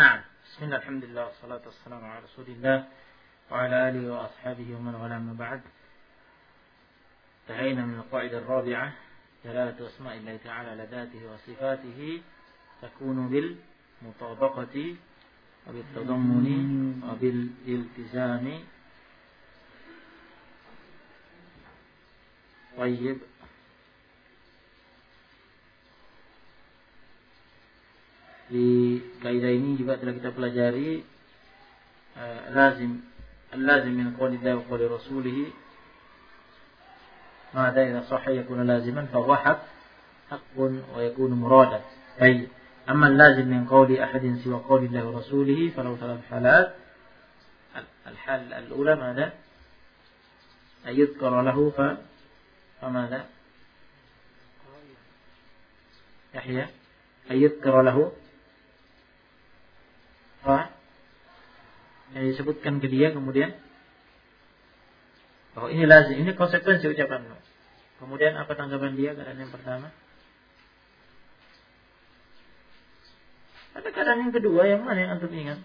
نعم. بسم الله الحمد لله والصلاة والسلام على رسول الله وعلى آله وأصحابه ومن والاه ما بعد. انتهينا من القاعدة الرابعة دلالة أسماء الله تعالى على ذاته وصفاته تكون بالمطابقة وبالتضمن وبالالتزام. طيب. Di kaidah ini juga telah kita pelajari uh, lazim al-lazim min qawli wa qawli rasulih ماذا إذا صح يكون لازما فهو حق حق ويكون مرادا أي أما اللازم من قول أحد سوى قول الله ورسوله فلو ثلاث حالات الحال الأولى ماذا أن يذكر له ف فماذا يحيى أن يذكر له Fa yang disebutkan ke dia kemudian bahwa ini lazim, ini konsekuensi ucapanmu. Kemudian apa tanggapan dia keadaan yang pertama? Ada keadaan yang kedua yang mana yang antum ingat?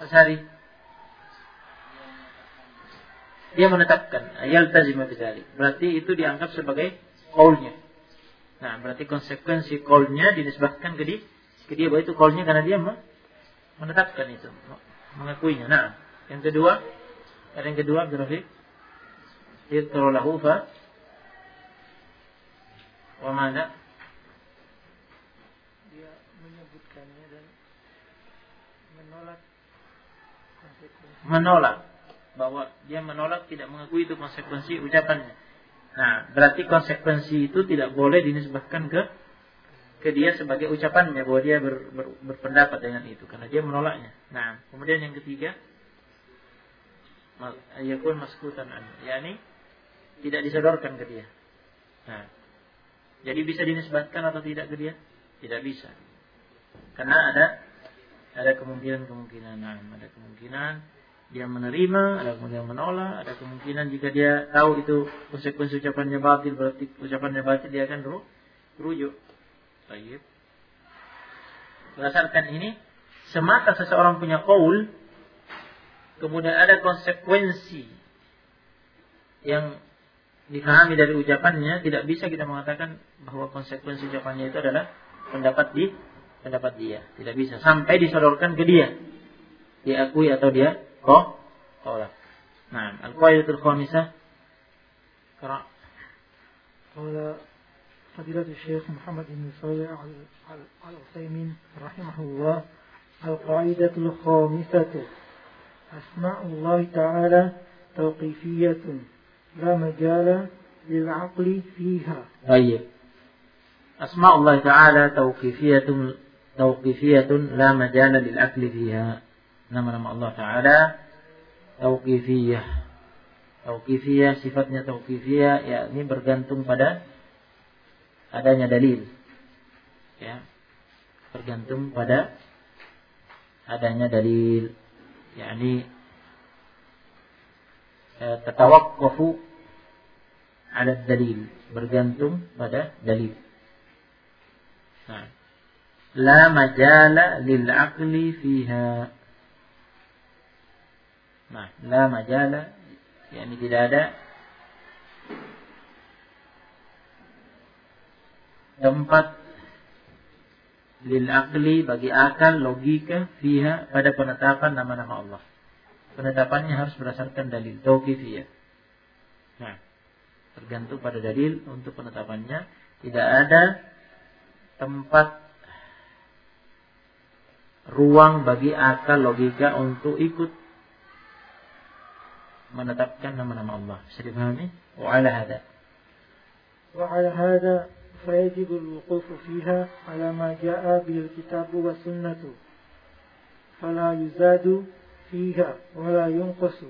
Asari. Dia menetapkan ayat tazimah bidzalik. Berarti itu dianggap sebagai kaulnya. Nah, berarti konsekuensi kaulnya dinisbahkan ke dia dia bahwa itu kaulnya karena dia menetapkan itu, mengakuinya. Nah, yang kedua, ada yang kedua grafik. Yadkuru lahu fa wa mana? Dia menyebutkannya dan menolak konsekuensi. Menolak bahwa dia menolak tidak mengakui itu konsekuensi ucapannya. Nah, berarti konsekuensi itu tidak boleh dinisbahkan ke ke dia sebagai ucapannya bahwa dia ber, ber, berpendapat dengan itu karena dia menolaknya. Nah, kemudian yang ketiga ayakun maskutan an, yakni tidak disodorkan ke dia. Nah, jadi bisa dinisbatkan atau tidak ke dia? Tidak bisa. Karena ada ada kemungkinan-kemungkinan. Nah, ada kemungkinan dia menerima, ada kemungkinan menolak, ada kemungkinan jika dia tahu itu konsekuensi ucapannya batil berarti ucapannya batil dia akan rujuk. Baik. Berdasarkan ini, semata seseorang punya kaul, kemudian ada konsekuensi yang dipahami dari ucapannya, tidak bisa kita mengatakan bahwa konsekuensi ucapannya itu adalah pendapat di pendapat dia. Tidak bisa sampai disodorkan ke dia. Diakui atau dia oh tolak. Nah, al-qaidatul khamisah. Qara. فضيلة الشيخ محمد بن صالح العثيمين رحمه الله القاعدة الخامسة أسماء الله تعالى توقيفية لا مجال للعقل فيها طيب أسماء الله تعالى توقيفية توقيفية لا مجال للعقل فيها nama-nama Allah Ta'ala tauqifiyah tauqifiyah sifatnya tauqifiyah yakni bergantung pada adanya dalil. Ya. Tergantung pada adanya dalil. yakni tatawaqqafu ala dalil, bergantung pada dalil. Nah. La majala lil aqli fiha. Nah, la majala yakni tidak ada tempat lil akli bagi akal logika fiha pada penetapan nama-nama Allah. Penetapannya harus berdasarkan dalil tauqifiyah. Nah, tergantung pada dalil untuk penetapannya tidak ada tempat ruang bagi akal logika untuk ikut menetapkan nama-nama Allah. Bisa dipahami? Wa ala hada. Wa ala hada فيجب الوقوف فيها على ما جاء به الكتاب والسنة. فلا يزاد فيها ولا ينقص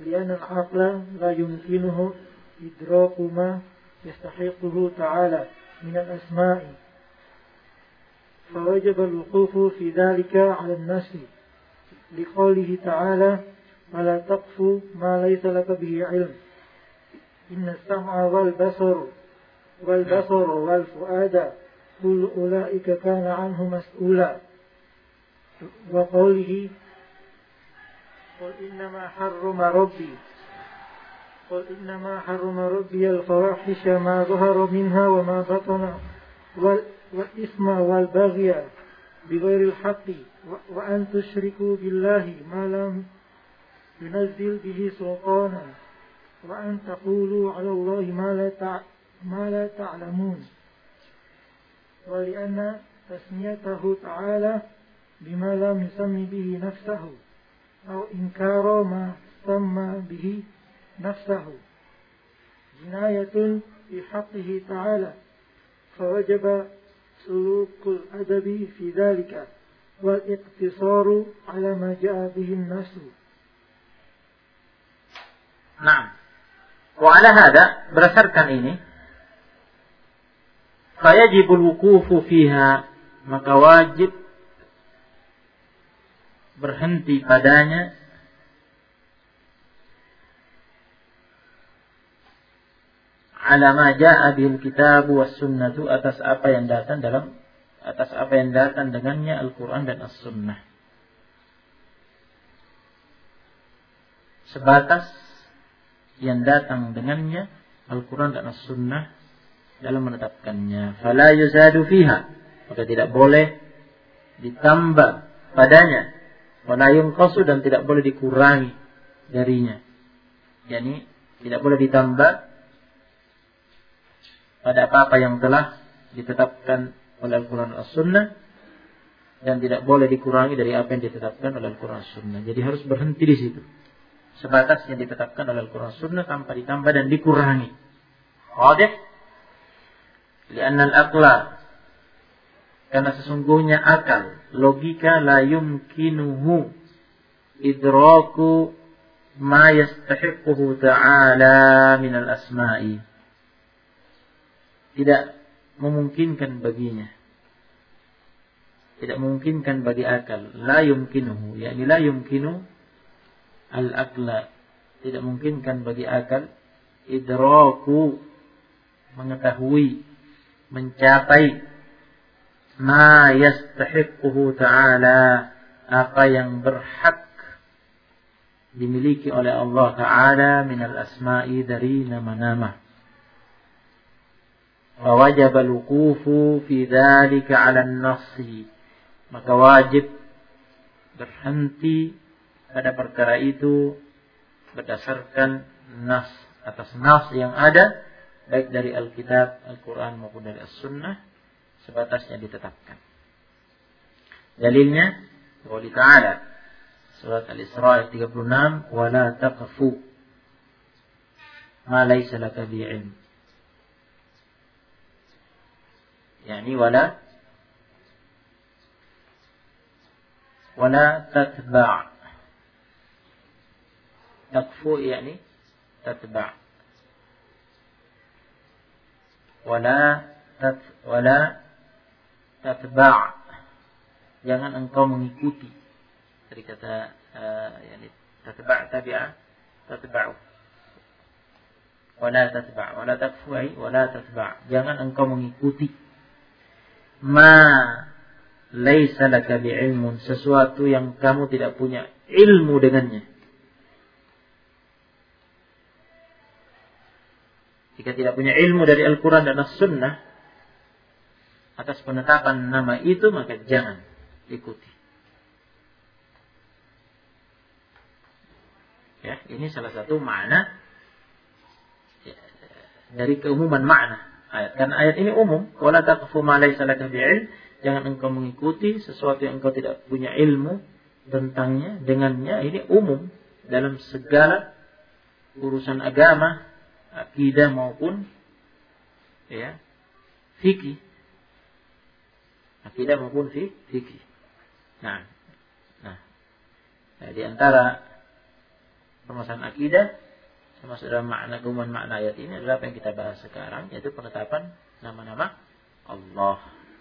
لأن العقل لا يمكنه إدراك ما يستحقه تعالى من الأسماء. فوجب الوقوف في ذلك على النفس لقوله تعالى ولا تقف ما ليس لك به علم إن السمع والبصر والبصر والفؤاد كل أولئك كان عنه مسؤولا. وقوله قل إنما حرم ربي قل إنما حرم ربي الفواحش ما ظهر منها وما بطن والإثم والبغي بغير الحق وأن تشركوا بالله ما لم ينزل به سلطانا وأن تقولوا على الله ما لا ما لا تعلمون. ولأن تسميته تعالى بما لم يسمي به نفسه أو إنكار ما سمى به نفسه. جناية في حقه تعالى فوجب سلوك الأدب في ذلك والإقتصار على ما جاء به الناس. نعم. وعلى هذا berdasarkan fayajibul wukufu fiha maka wajib berhenti padanya ala ma jaa bil kitab was sunnatu atas apa yang datang dalam atas apa yang datang dengannya Al-Qur'an dan As-Sunnah. Sebatas yang datang dengannya Al-Quran dan As-Sunnah dalam menetapkannya. Fala yuzadu fiha. Maka tidak boleh ditambah padanya. Wala yunqasu dan tidak boleh dikurangi darinya. Yani tidak boleh ditambah pada apa-apa yang telah ditetapkan oleh Al-Quran As-Sunnah dan tidak boleh dikurangi dari apa yang ditetapkan oleh Al-Quran dan As-Sunnah. Jadi harus berhenti di situ sebatas yang ditetapkan oleh Al-Quran Sunnah tanpa ditambah dan dikurangi. Wadih? Lianna al-aqla karena sesungguhnya akal, logika la yumkinuhu idraku ma yastahiquhu ta'ala min al-asma'i. Tidak memungkinkan baginya. Tidak memungkinkan bagi akal. La yumkinuhu. Yani la yumkinu al-akla tidak mungkinkan bagi akal idraku mengetahui mencapai ma yastahiquhu ta'ala apa yang berhak dimiliki oleh Allah Ta'ala minal asma'i dari nama-nama. Fawajab al-wukufu fi dhalika ala nasi. Maka wajib berhenti pada perkara itu berdasarkan nas atas nas yang ada baik dari Alkitab, Al-Quran maupun dari As-Sunnah sebatasnya ditetapkan. Dalilnya Qawli Ta'ala Surat Al-Isra ayat 36 Wala taqfu Ma laysa laka bi'ilm. Yani wala Wala tatba' Taqfu yani tatba' wala tat, wala tatba' jangan engkau mengikuti. Dari kata uh, yani tatba' tabi'a tatba'u. Wala tatba' wala takfu'i wala tatba' jangan engkau mengikuti. Ma laisa laka bi'ilmun sesuatu yang kamu tidak punya ilmu dengannya. Jika tidak punya ilmu dari Al-Quran dan As-Sunnah atas penetapan nama itu maka jangan ikuti. Ya, ini salah satu makna ya, dari keumuman makna ayat. Karena ayat ini umum, wala taqfu ma laysa jangan engkau mengikuti sesuatu yang engkau tidak punya ilmu tentangnya dengannya ini umum dalam segala urusan agama akidah maupun ya fikih. Akidah maupun fikih. Nah nah, nah di antara permasalahan akidah termasuk dalam makna keumuman makna ayat ini adalah apa yang kita bahas sekarang yaitu penetapan nama-nama Allah.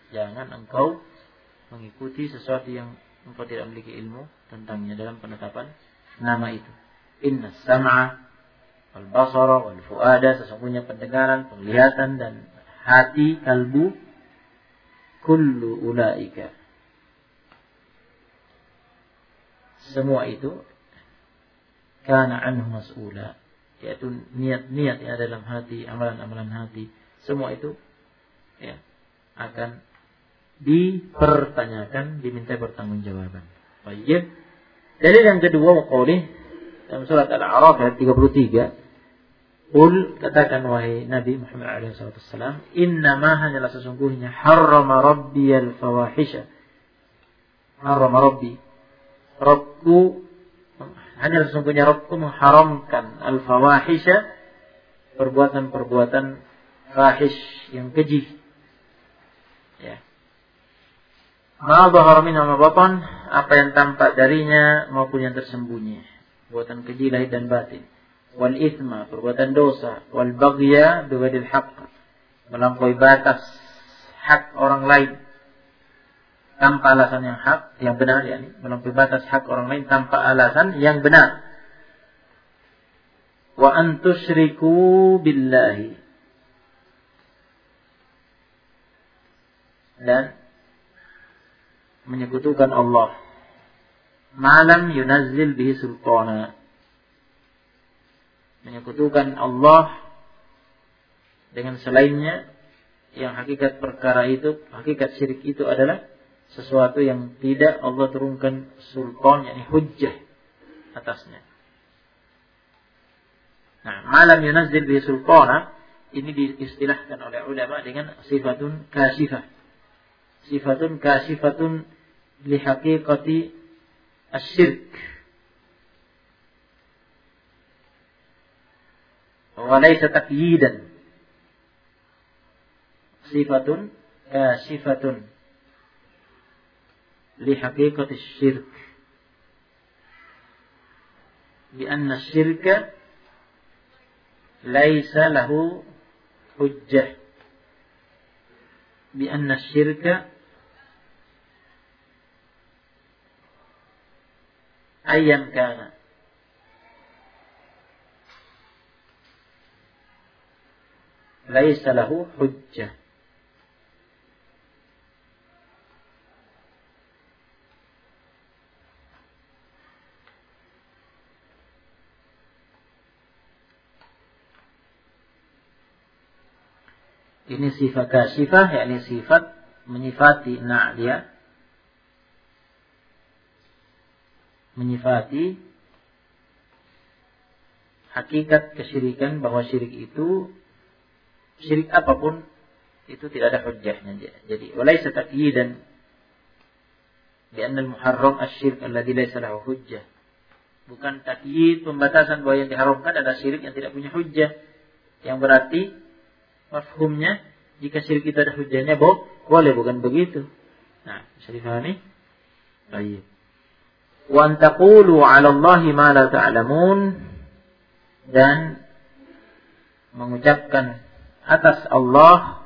Jangan engkau mengikuti sesuatu yang engkau tidak memiliki ilmu tentangnya dalam penetapan nama itu. Inna sam'a al-basara wal fuada sesungguhnya pendengaran, penglihatan dan hati kalbu kullu ulaika. Semua itu karena anhu mas'ula yaitu niat-niat ada dalam hati, amalan-amalan hati, semua itu ya akan dipertanyakan, diminta pertanggungjawaban. Baik. Dalil yang kedua waqauli dalam surat Al-A'raf ayat 33 Qul katakan wahai Nabi Muhammad alaihi "Inna ma hanyalah sesungguhnya harrama rabbiyal fawahisha." Harrama rabbi. Rabbku hanya sesungguhnya Rabbku mengharamkan al-fawahisha perbuatan-perbuatan fahish yang keji. Ya. Ma dhahara min batan, apa yang tampak darinya maupun yang tersembunyi. Perbuatan keji lahir dan batin. Wal ithma, perbuatan dosa. Wal baghya biwadil haqq. Melampaui batas hak orang lain tanpa alasan yang hak, yang benar ya, melampaui batas hak orang lain tanpa alasan yang benar. Wa antusyriku billahi. Dan menyekutukan Allah. Malam yunazzil bihi sultana. Menyekutukan Allah dengan selainnya yang hakikat perkara itu, hakikat syirik itu adalah sesuatu yang tidak Allah turunkan sultan yakni hujjah atasnya. Nah, malam yunazzil bi sultana ini diistilahkan oleh ulama dengan sifatun kasifah. Sifatun kasifatun li haqiqati asyirk. Wa laysa taqyidan. Sifatun kasifatun لحقيقة الشرك بأن الشرك ليس له حجة بأن الشرك ayam kana. Laisa lahu hujjah. Ini sifat kasifah, yakni sifat menyifati na'liyah. Menyifati hakikat kesyirikan bahwa syirik itu syirik apa pun itu tidak ada hujjahnya jadi walaysa bi anna al-muharram asy-syirk alladhi laysa lahu hujjah bukan takyid pembatasan bahwa yang diharamkan adalah syirik yang tidak punya hujjah yang berarti mafhumnya jika syirik itu ada hujahnya boleh bukan begitu. Nah, bisa difahami? Baik. Wa antaqulu 'ala Allahi ma la ta'lamun dan mengucapkan atas Allah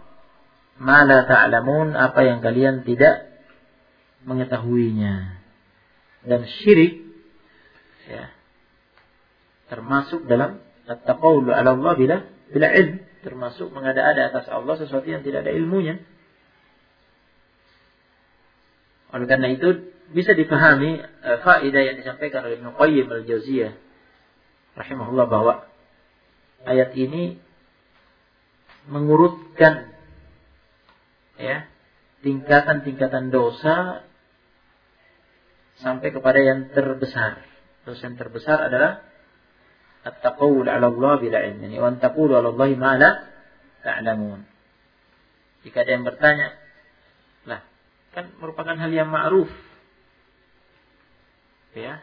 ma la ta'lamun apa yang kalian tidak mengetahuinya. Dan syirik ya termasuk dalam at-taqawlu 'ala Allah bila bila ilm termasuk mengada-ada atas Allah sesuatu yang tidak ada ilmunya. Oleh karena itu bisa dipahami uh, faedah yang disampaikan oleh Ibnu Qayyim al-Jauziyah rahimahullah bahwa ayat ini mengurutkan ya tingkatan-tingkatan dosa sampai kepada yang terbesar. Dosa yang terbesar adalah at-taqawul 'ala Allah bila ilmin wa an taqulu 'ala Allah ma la ta'lamun. Jika ada yang bertanya, lah kan merupakan hal yang ma'ruf. Ya.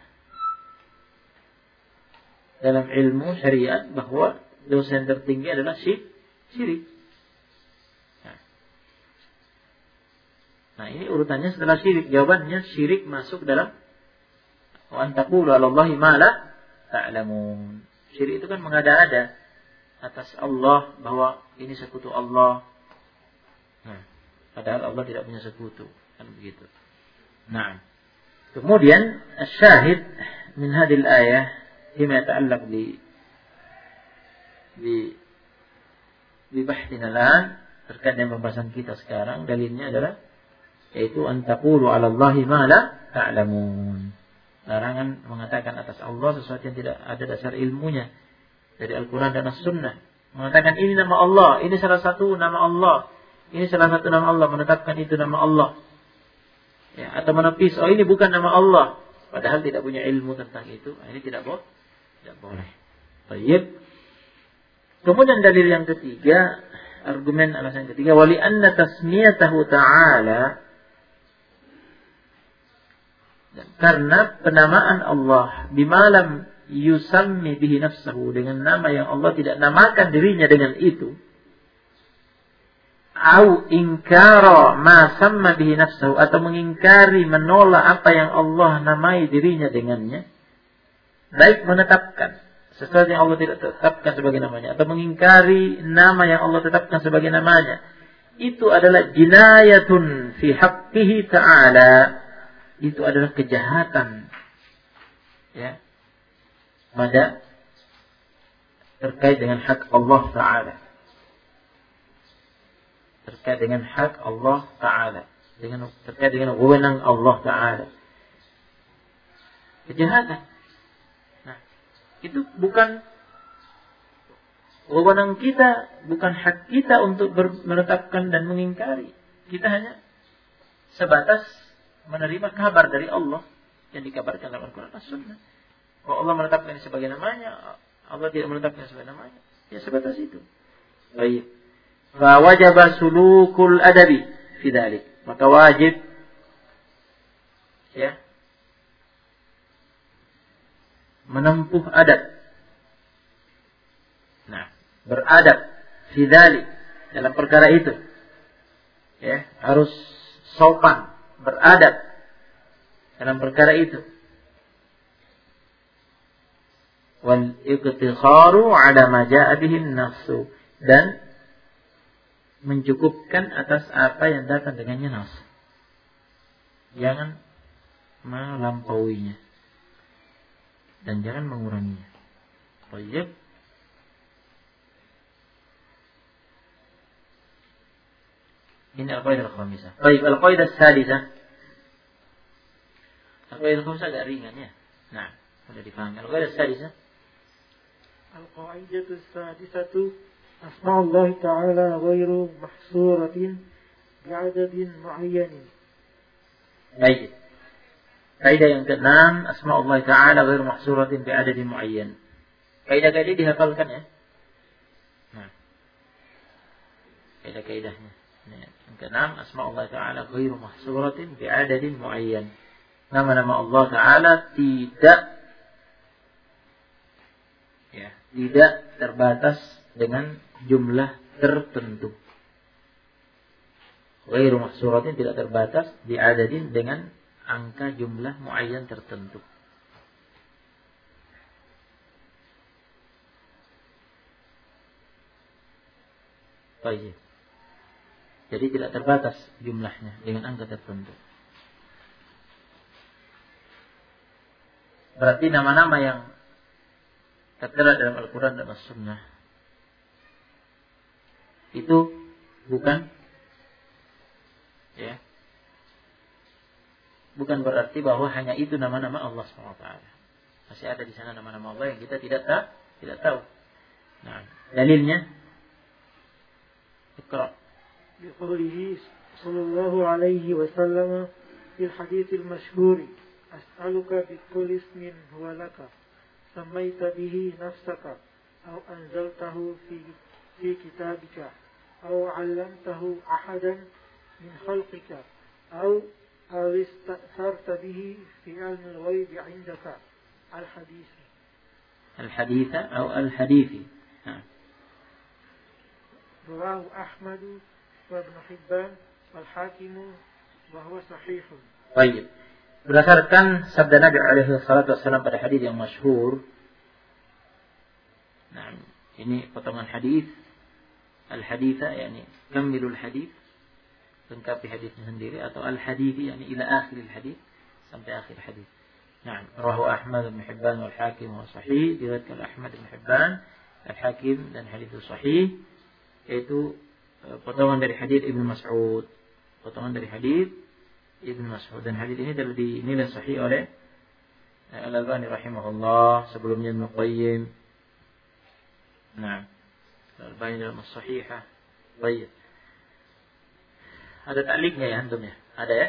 Dalam ilmu syariat bahwa dosa yang tertinggi adalah syirik. Nah. nah ini urutannya setelah syirik. Jawabannya syirik masuk dalam wa an taqulu 'ala Allah ma la ta'lamun. Syirik itu kan mengada-ada atas Allah bahwa ini sekutu Allah. Nah, padahal Allah tidak punya sekutu, kan begitu. Nah, kemudian syahid min hadil ayah fima yata'allaq bi bi bi bahtina terkait dengan pembahasan kita sekarang dalilnya adalah yaitu antaqulu 'ala Allahi ma la ta'lamun. Larangan mengatakan atas Allah sesuatu yang tidak ada dasar ilmunya dari Al-Qur'an dan As-Sunnah. Mengatakan ini nama Allah, ini salah satu nama Allah, ini salah satu nama Allah, menetapkan itu nama Allah. Ya, atau menepis, oh ini bukan nama Allah, padahal tidak punya ilmu tentang itu. Nah, ini tidak boleh. Tidak boleh. Baik. Kemudian dalil yang ketiga, argumen alasan ketiga, wali anna tasmiyatahu ta'ala karena penamaan Allah bimalam yusammi bihi nafsahu dengan nama yang Allah tidak namakan dirinya dengan itu au ingkara ma samma bihi nafsahu atau mengingkari menolak apa yang Allah namai dirinya dengannya. Baik menetapkan. Sesuatu yang Allah tidak tetapkan sebagai namanya. Atau mengingkari nama yang Allah tetapkan sebagai namanya. Itu adalah jinayatun fi haqqihi ta'ala. Itu adalah kejahatan. Ya. Pada terkait dengan hak Allah taala terkait dengan hak Allah taala dengan terkait dengan wewenang Allah taala kejahatan nah itu bukan wewenang kita bukan hak kita untuk menetapkan dan mengingkari kita hanya sebatas menerima kabar dari Allah yang dikabarkan dalam Al-Quran dan Sunnah. Bahwa Allah menetapkan sebagai namanya, Allah tidak menetapkan sebagai namanya. Ya sebatas itu. Baik. Wajib sulukul adabi fidalik. Maka wajib ya menempuh adab. Nah, beradab fidalik dalam perkara itu. Ya, harus sopan beradab dalam perkara itu. Wal iktikharu ala ma ja'a bihi dan mencukupkan atas apa yang datang dengannya nas. Jangan melampauinya dan jangan menguranginya. Oke? ini al-qaidah al-khamisah. Baik, al-qaidah sadisah. Al-qaidah al-khamisah agak ringan ya. Nah, sudah dipahami. Al-qaidah sadisah. Al-qaidah sadisah أسماء الله تعالى غير محصورة بعدد معين. Baik. Kaidah yang keenam, asma Allah Ta'ala ghair mahsuratin bi adadin muayyan. Kaidah-kaidah dihafalkan ya. Nah. Kaidah-kaidahnya. Yang keenam, asma Allah Ta'ala ghairu mahsuratin bi'adadin muayyan. Nama-nama Allah Ta'ala tidak ya, tidak terbatas dengan jumlah tertentu. Ghairu mahsuratin tidak terbatas bi'adadin dengan angka jumlah muayyan tertentu. Baik. Jadi tidak terbatas jumlahnya dengan angka tertentu. Berarti nama-nama yang tertera dalam Al-Quran dan As-Sunnah itu bukan ya bukan berarti bahwa hanya itu nama-nama Allah SWT. Masih ada di sana nama-nama Allah yang kita tidak tahu, tidak tahu. Nah, dalilnya Iqra. Biqaulihi sallallahu alaihi wasallam fil hadits al-mashhur as'aluka bi kulli ismin huwa laka samaita bihi nafsaka atau anzaltahu fi fi kitabika أو علمته أحدا من خلقك أو أو استأثرت به في علم الغيب عندك. الحديث. الحديث أو الحديث. نعم. رواه أحمد وابن حبان والحاكم وهو صحيح. طيب. Berdasarkan sabda Nabi alaihi salatu wasallam pada hadis yang masyhur. Nah ini potongan hadis. Al haditha yakni kamilul hadis lengkapi hadisnya sendiri atau al hadis yakni ila akhir al hadis sampai akhir hadis نعم رواه أحمد بن حبان والحاكم وهو صحيح diriwayatkan Ahmad bin Hibban Al-Hakim dan hadis sahih yaitu Eh, potongan dari hadis Ibnu Mas'ud. Potongan dari hadis Ibn Mas'ud dan hadis ini telah dinilai sahih oleh Al-Albani rahimahullah sebelumnya Ibn Qayyim nah Al-Albani dalam sahihah. Baik. Ada takliknya ya antum ya? Ada ya?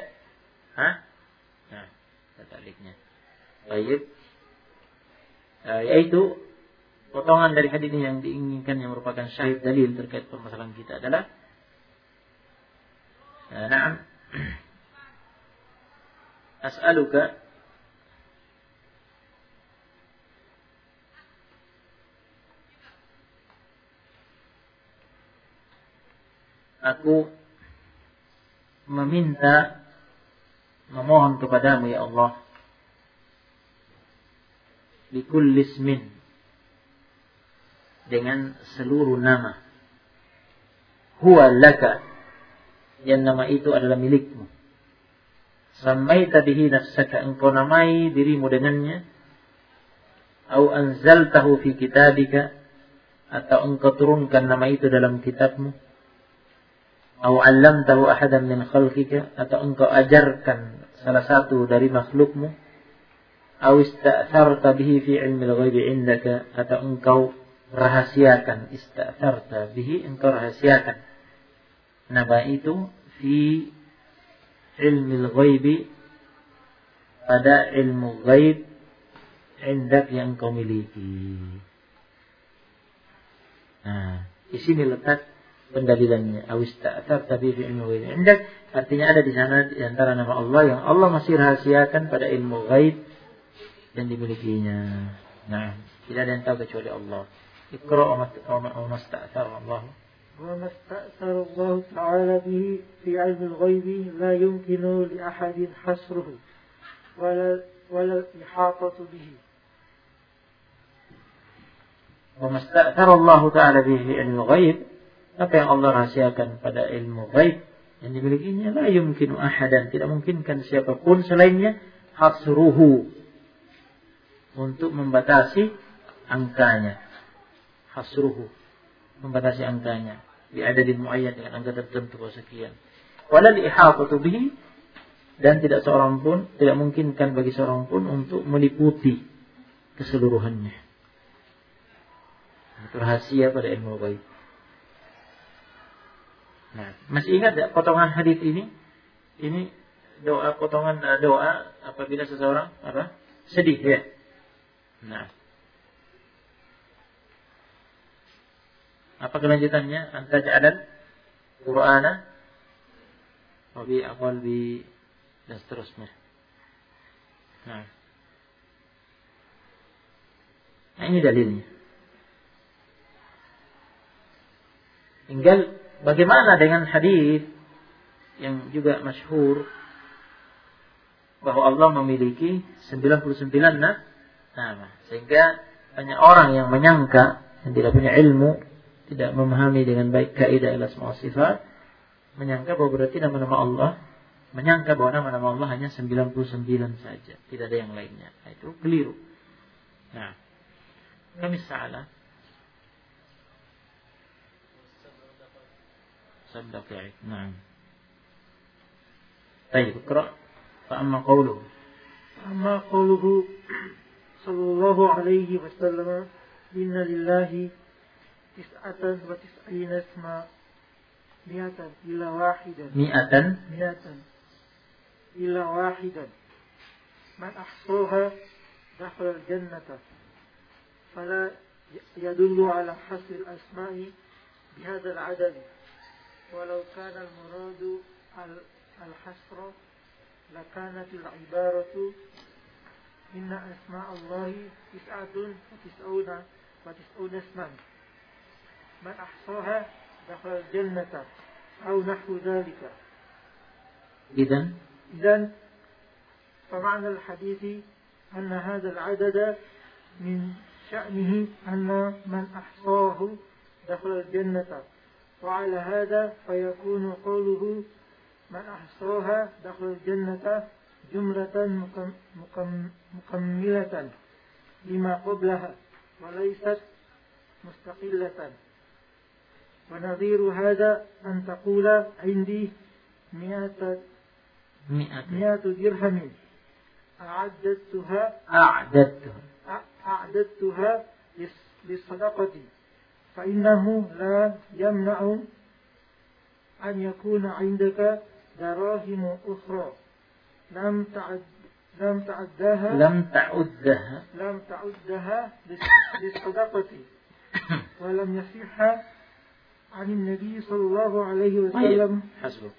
Hah? nah ada takliknya. Baik. Uh, yaitu potongan dari hadis yang diinginkan yang merupakan syahid dalil terkait permasalahan kita adalah uh, na'am. As'aluka aku meminta memohon kepadamu ya Allah likulli ismin dengan seluruh nama. Huwa laka yang nama itu adalah milikmu. Sampai bihi nafsaka engkau namai dirimu dengannya. Au anzaltahu fi kitabika atau engkau turunkan nama itu dalam kitabmu Au 'allamtahu ahadan min khalqika atau engkau ajarkan salah satu dari makhlukmu. Au ista'tharta bihi fi ilmi al-ghaib indaka atau engkau rahasiakan ista'tharta bihi engkau rahasiakan. Nama itu fi ilmi al-ghaib pada ilmu ghaib indak yang engkau miliki. Nah di sini letak pendalilannya awista'atar tapi fi ilmu ghaib indak artinya ada di sana di antara nama Allah yang Allah masih rahasiakan pada ilmu ghaib dan dimilikinya nah tidak ada yang tahu kecuali Allah ikra wa masta'atar Allah وما استأثر الله تعالى به في علم الغيب لا يمكن لأحد حصره ولا ولا الإحاطة به وما استأثر الله تعالى به في علم الغيب apa yang Allah rahasiakan pada ilmu gaib yang dimilikinya la yumkinu ahadan tidak mungkinkan siapa pun selainnya hasruhu untuk membatasi angkanya. Hasruhu membatasi angkanya. Di adadin muayyan dengan angka tertentu sekian. Wala ihafatu bihi dan tidak seorang pun tidak mungkinkan bagi seorang pun untuk meliputi keseluruhannya. Itu rahasia pada ilmu gaib Nah, masih ingat ya potongan hadis ini? Ini doa potongan eh, doa apabila seseorang apa? Sedih ya. Nah. Apa kelanjutannya? Anta ja'alan Qur'ana wa bi awal bi dan seterusnya. Nah. Nah ini dalilnya. Tinggal Bagaimana dengan hadis yang juga masyhur bahwa Allah memiliki 99 nama sehingga banyak orang yang menyangka yang tidak punya ilmu tidak memahami dengan baik kaidah asma sifat menyangka bahwa berarti nama-nama Allah menyangka bahwa nama-nama Allah hanya 99 saja. Tidak ada yang lainnya. Nah, itu keliru. Nah kami salah صدق يعني. نعم. طيب اقرأ. فأما قوله. أما قوله صلى الله عليه وسلم إن لله تسعة وتسعين اسما. مئة إلا واحدا. مئة. مئة إلا واحدا. من أحصوها دخل الجنة. فلا يدل على حصر الأسماء بهذا العدد. ولو كان المراد الحصر لكانت العبارة إن أسماء الله تسعة وتسعون وتسعون اسما. من أحصاها دخل الجنة أو نحو ذلك. إذا إذا فمعنى الحديث أن هذا العدد من شأنه أن من أحصاه دخل الجنة. وعلى هذا فيكون قوله من أحصاها دخل الجنة جملة مكملة لما قبلها وليست مستقلة ونظير هذا أن تقول عندي مئة. مئة درهم أعددتها. أعددتها للص- للصدقة فإنه لا يمنع أن يكون عندك دراهم أخرى لم تعد لم تعدها Lam ta'uddaha. لم تعدها للص- للصدقة ولم يصح عن النبي صلى الله عليه وسلم Hasbuk.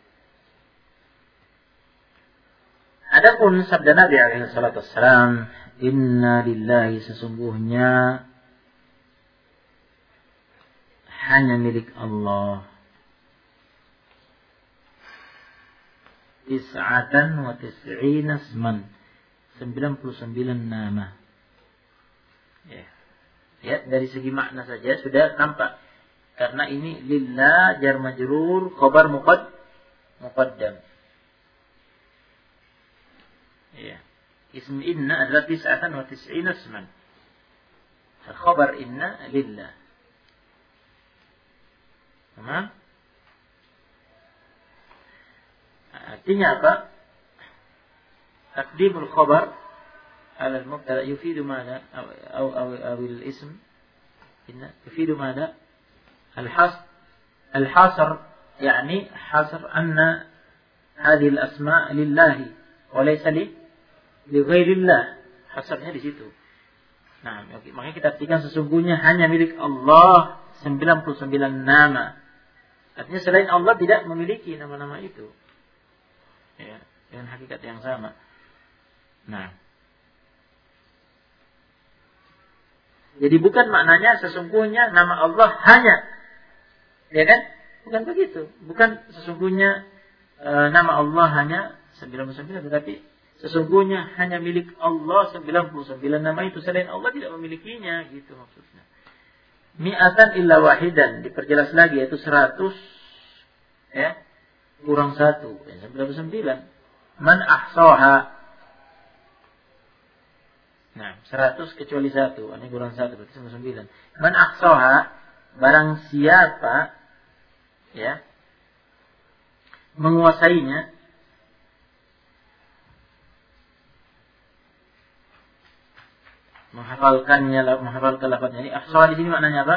Adapun sabda Nabi alaihi salatu wassalam, "Inna lillahi sesungguhnya hanya milik Allah. Tis'atan wa tis'ina isman. 99 nama. Ya. ya dari segi makna saja sudah tampak karena ini lillah jar majrur khabar muqad muqaddam. Ya. Ism inna adalah tis'atan wa tis'ina isman. Khabar inna lillah Tamam? Artinya apa? Takdimul khabar على المبتدا يفيد ماذا أو أو أو, أو الاسم إن يفيد ماذا الحصر الحصر يعني حصر أن هذه الأسماء لله وليس لي لغير الله حصرnya di situ Nah, oke. makanya kita artikan sesungguhnya hanya milik Allah 99 nama. Artinya selain Allah tidak memiliki nama-nama itu. Ya, dengan hakikat yang sama. Nah, Jadi bukan maknanya sesungguhnya nama Allah hanya, ya kan? Bukan begitu. Bukan sesungguhnya e, nama Allah hanya 99, tetapi sesungguhnya hanya milik Allah 99 nama itu selain Allah tidak memilikinya, gitu maksudnya. Mi'atan illa wahidan diperjelas lagi yaitu 100 ya kurang satu ya, 99 man ahsaha Nah, 100 kecuali satu. Ini kurang satu, berarti 99. Man ahsaha, barang siapa, ya, menguasainya, menghafalkannya, menghafalkan lafadznya ini. Ahsaha di sini maknanya apa?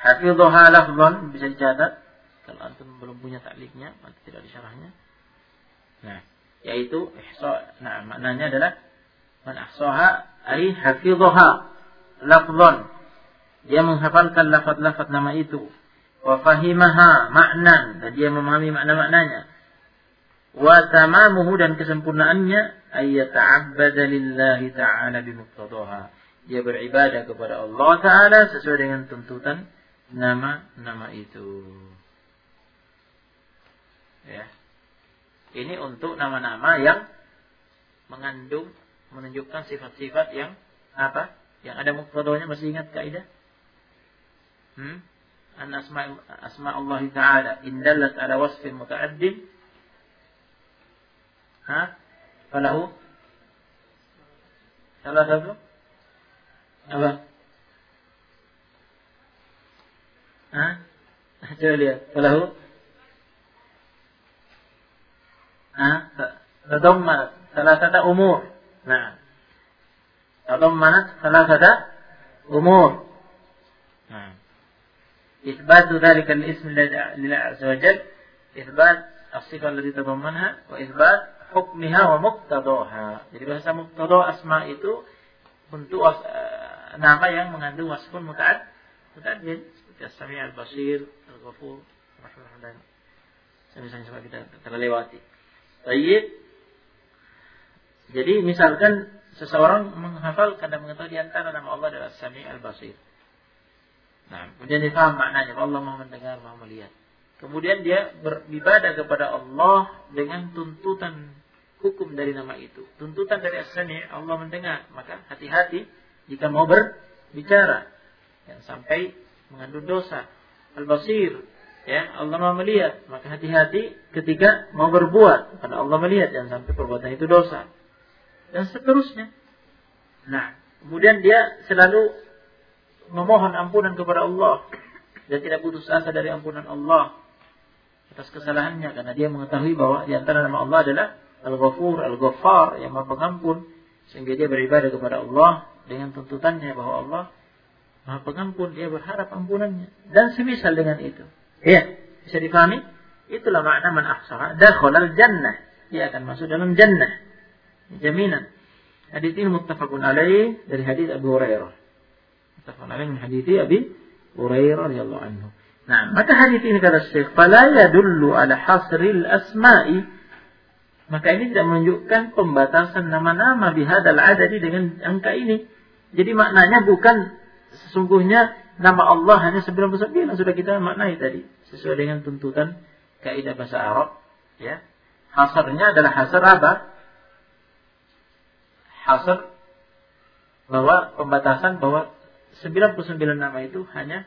Hafidhaha lafzan, bisa dicatat. Kalau antum belum punya takliknya, nanti tidak disyarahnya. Nah, yaitu ihsa. Nah, maknanya adalah man ahsaha ay hafidhaha lafzan dia menghafalkan lafaz-lafaz nama itu wa fahimaha maknan dan dia memahami makna-maknanya wa tamamuhu dan kesempurnaannya ay yata'abbada lillahi ta'ala bimuqtadaha dia beribadah kepada Allah taala sesuai dengan tuntutan nama-nama itu ya ini untuk nama-nama yang mengandung menunjukkan sifat-sifat yang apa? Yang ada muktadanya masih ingat kaidah? Hmm? An asma asma Allah Taala in dallat ala wasfin muta'addid ha? Falahu salah satu apa? Ha? Coba lihat. Falahu ha? Tadamma salah satu umur. نعم تضمنت ثلاثة أمور نعم إثبات ذلك الاسم لله عز وجل إثبات الصفة التي تضمنها وإثبات حكمها ومقتضاها jadi bahasa muqtada asma itu untuk nama yang mengandung wasfun muta'ad muta'addid seperti as-sami' al-basir al-ghafur rahimahullah dan semisal semua kita telah lewati. Baik. Jadi misalkan seseorang menghafal kadang mengetahui antara nama Allah adalah Sami Al-Basir. Nah, kemudian dia paham maknanya, Allah mau mendengar, mau melihat. Kemudian dia beribadah kepada Allah dengan tuntutan hukum dari nama itu. Tuntutan dari As-Sami, Allah mendengar. Maka hati-hati jika mau berbicara. Yang sampai mengandung dosa. Al-Basir, ya Allah mau melihat. Maka hati-hati ketika mau berbuat. Karena Allah melihat, jangan sampai perbuatan itu dosa dan seterusnya. Nah, kemudian dia selalu memohon ampunan kepada Allah dan tidak putus asa dari ampunan Allah atas kesalahannya karena dia mengetahui bahwa di antara nama Allah adalah Al-Ghafur, Al-Ghaffar yang Maha Pengampun sehingga dia beribadah kepada Allah dengan tuntutannya bahwa Allah Maha Pengampun, dia berharap ampunannya dan semisal dengan itu. Ya, bisa dipahami? Itulah makna man ahsaha dakhala al-jannah. Dia akan masuk dalam jannah. Jaminan. Hadis ini muttafaqun alaih dari hadis Abu Hurairah. Muttafaqun alaih min hadis Abi Hurairah radhiyallahu anhu. Nah, maka hadis ini kata Syekh, "Fala yadullu ala hasril asma'i" Maka ini tidak menunjukkan pembatasan nama-nama bihadal adadi dengan angka ini. Jadi maknanya bukan sesungguhnya nama Allah hanya 99 sudah kita maknai tadi sesuai dengan tuntutan kaidah bahasa Arab ya. Hasarnya adalah hasar apa? Hasar bahwa pembatasan bahwa 99 nama itu hanya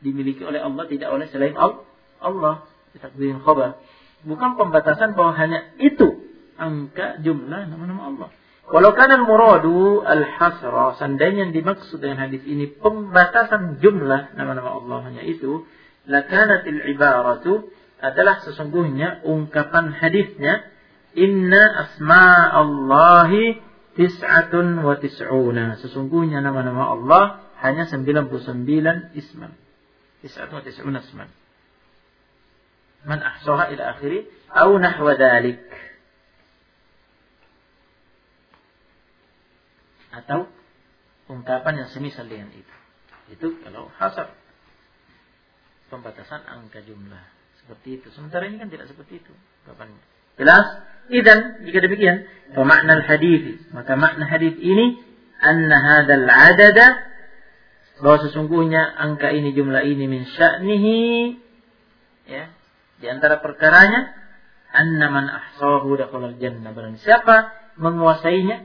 dimiliki oleh Allah tidak oleh selain Allah. Takdirin khabar. Bukan pembatasan bahwa hanya itu angka jumlah nama-nama Allah. Walau kana muradu al-hasra, seandainya yang dimaksud dengan hadis ini pembatasan jumlah nama-nama Allah hanya itu, lakanatil ibaratu adalah sesungguhnya ungkapan hadisnya inna asma Allahi tis'atun wa tis'una. Sesungguhnya nama-nama Allah hanya 99 isman. Tis'atun wa tis'una isman man ahsaha ila akhiri au nahwa dalik atau ungkapan yang semisal dengan itu. Itu kalau hasar pembatasan angka jumlah. Seperti itu. Sementara ini kan tidak seperti itu ungkapannya. Jelas? Idan jika demikian makna hadis maka makna hadis ini anna hadzal adada bahwa sesungguhnya angka ini jumlah ini min sya'nihi ya di antara perkaranya, anna man ahsahu dakhalal jannah. Barang siapa menguasainya,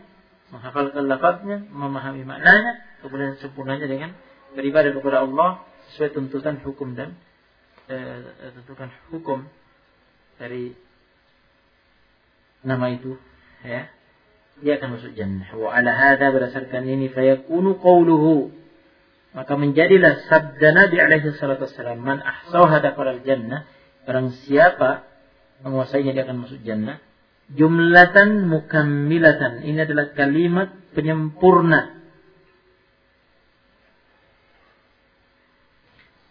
menghafalkan lafaznya, memahami maknanya, kemudian sempurnanya dengan beribadah kepada Allah sesuai tuntutan hukum dan eh, tuntutan hukum dari nama itu ya. Dia akan masuk jannah. Wa ala hadha berdasarkan ini fayakunu qawluhu. Maka menjadilah sabda Nabi alaihi salatu wassalam man ahsaha dakhala jannah Barang siapa menguasainya dia akan masuk jannah. Jumlatan mukammilatan. Ini adalah kalimat penyempurna.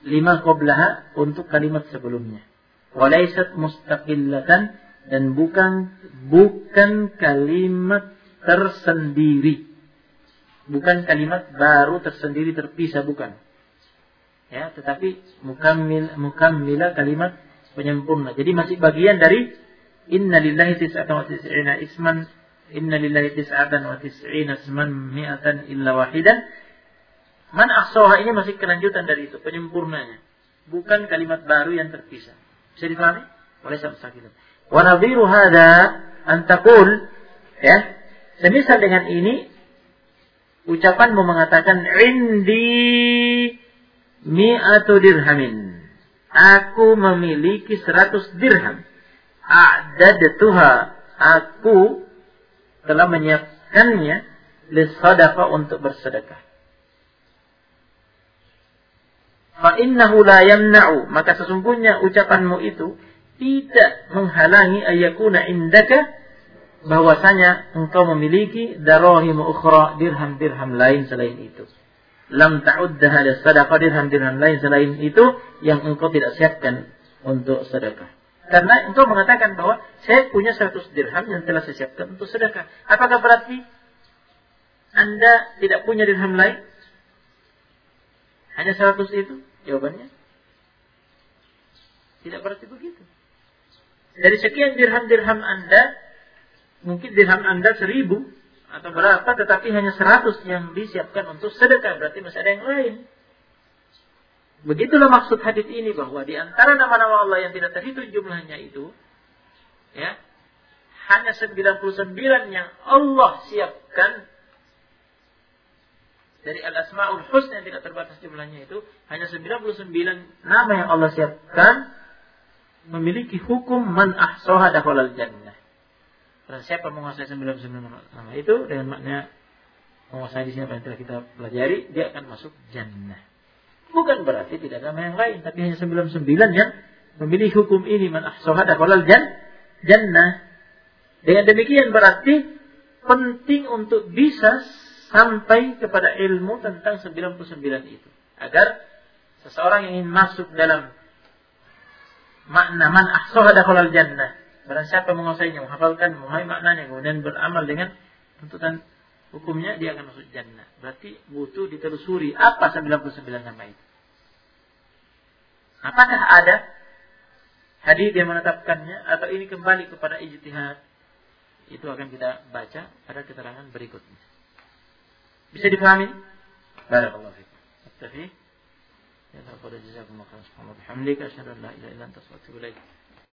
Lima qoblaha untuk kalimat sebelumnya. Walaisat mustaqillatan dan bukan bukan kalimat tersendiri. Bukan kalimat baru tersendiri terpisah bukan. Ya, tetapi mukammil mukammila kalimat penyempurna. Jadi masih bagian dari Inna lillahi tis'atan wa tis'ina isman Inna lillahi tis'atan wa tis'ina isman mi'atan illa wahidan. Man ahsoha ini masih kelanjutan dari itu, penyempurnanya. Bukan kalimat baru yang terpisah. Bisa dipahami? Oleh sabsakilan. Wa nadhiru hada antakul ya. Semisal dengan ini ucapan mau mengatakan indi mi'atu dirhamin Aku memiliki seratus dirham. A'dadtuha. Aku telah menyiapkannya lisadaqa untuk bersedekah. Fa innahu la yamna'u. Maka sesungguhnya ucapanmu itu tidak menghalangi ayakuna indaka bahwasanya engkau memiliki darahim ukhra dirham-dirham lain selain itu lam ta'uddaha lis sadaqah dirham-dirham lain selain itu yang engkau tidak siapkan untuk sedekah. Karena engkau mengatakan bahwa saya punya 100 dirham yang telah saya siapkan untuk sedekah. Apakah berarti Anda tidak punya dirham lain? Hanya 100 itu? Jawabannya tidak berarti begitu. Dari sekian dirham-dirham Anda, mungkin dirham Anda seribu, atau berapa tetapi hanya 100 yang disiapkan untuk sedekah berarti masih ada yang lain. Begitulah maksud hadis ini bahwa di antara nama-nama Allah yang tidak terhitung jumlahnya itu ya hanya 99 yang Allah siapkan dari al-asmaul husna yang tidak terbatas jumlahnya itu hanya 99 nama yang Allah siapkan memiliki hukum man ahsaha dakhalal jannah dan siapa menguasai 99 nama itu dengan makna menguasai di sini yang telah kita pelajari, dia akan masuk jannah. Bukan berarti tidak ada nama yang lain, tapi hanya 99 yang memilih hukum ini man ahsaha dakhalal jannah. Dengan demikian berarti penting untuk bisa sampai kepada ilmu tentang 99 itu. Agar seseorang yang ingin masuk dalam makna man ahsaha dakhalal jannah. Barang siapa menguasainya, menghafalkan, memahami maknanya, kemudian beramal dengan tuntutan hukumnya, dia akan masuk jannah. Berarti butuh ditelusuri apa 99 nama itu. Apakah ada hadis yang menetapkannya atau ini kembali kepada ijtihad? Itu akan kita baca pada keterangan berikutnya. Bisa dipahami? Barakallahu fiikum. Aktafi. Ya, jazakumullah khairan. Subhanallah. Alhamdulillah. Asyhadu an la ilaha illa anta astaghfiruka wa atubu.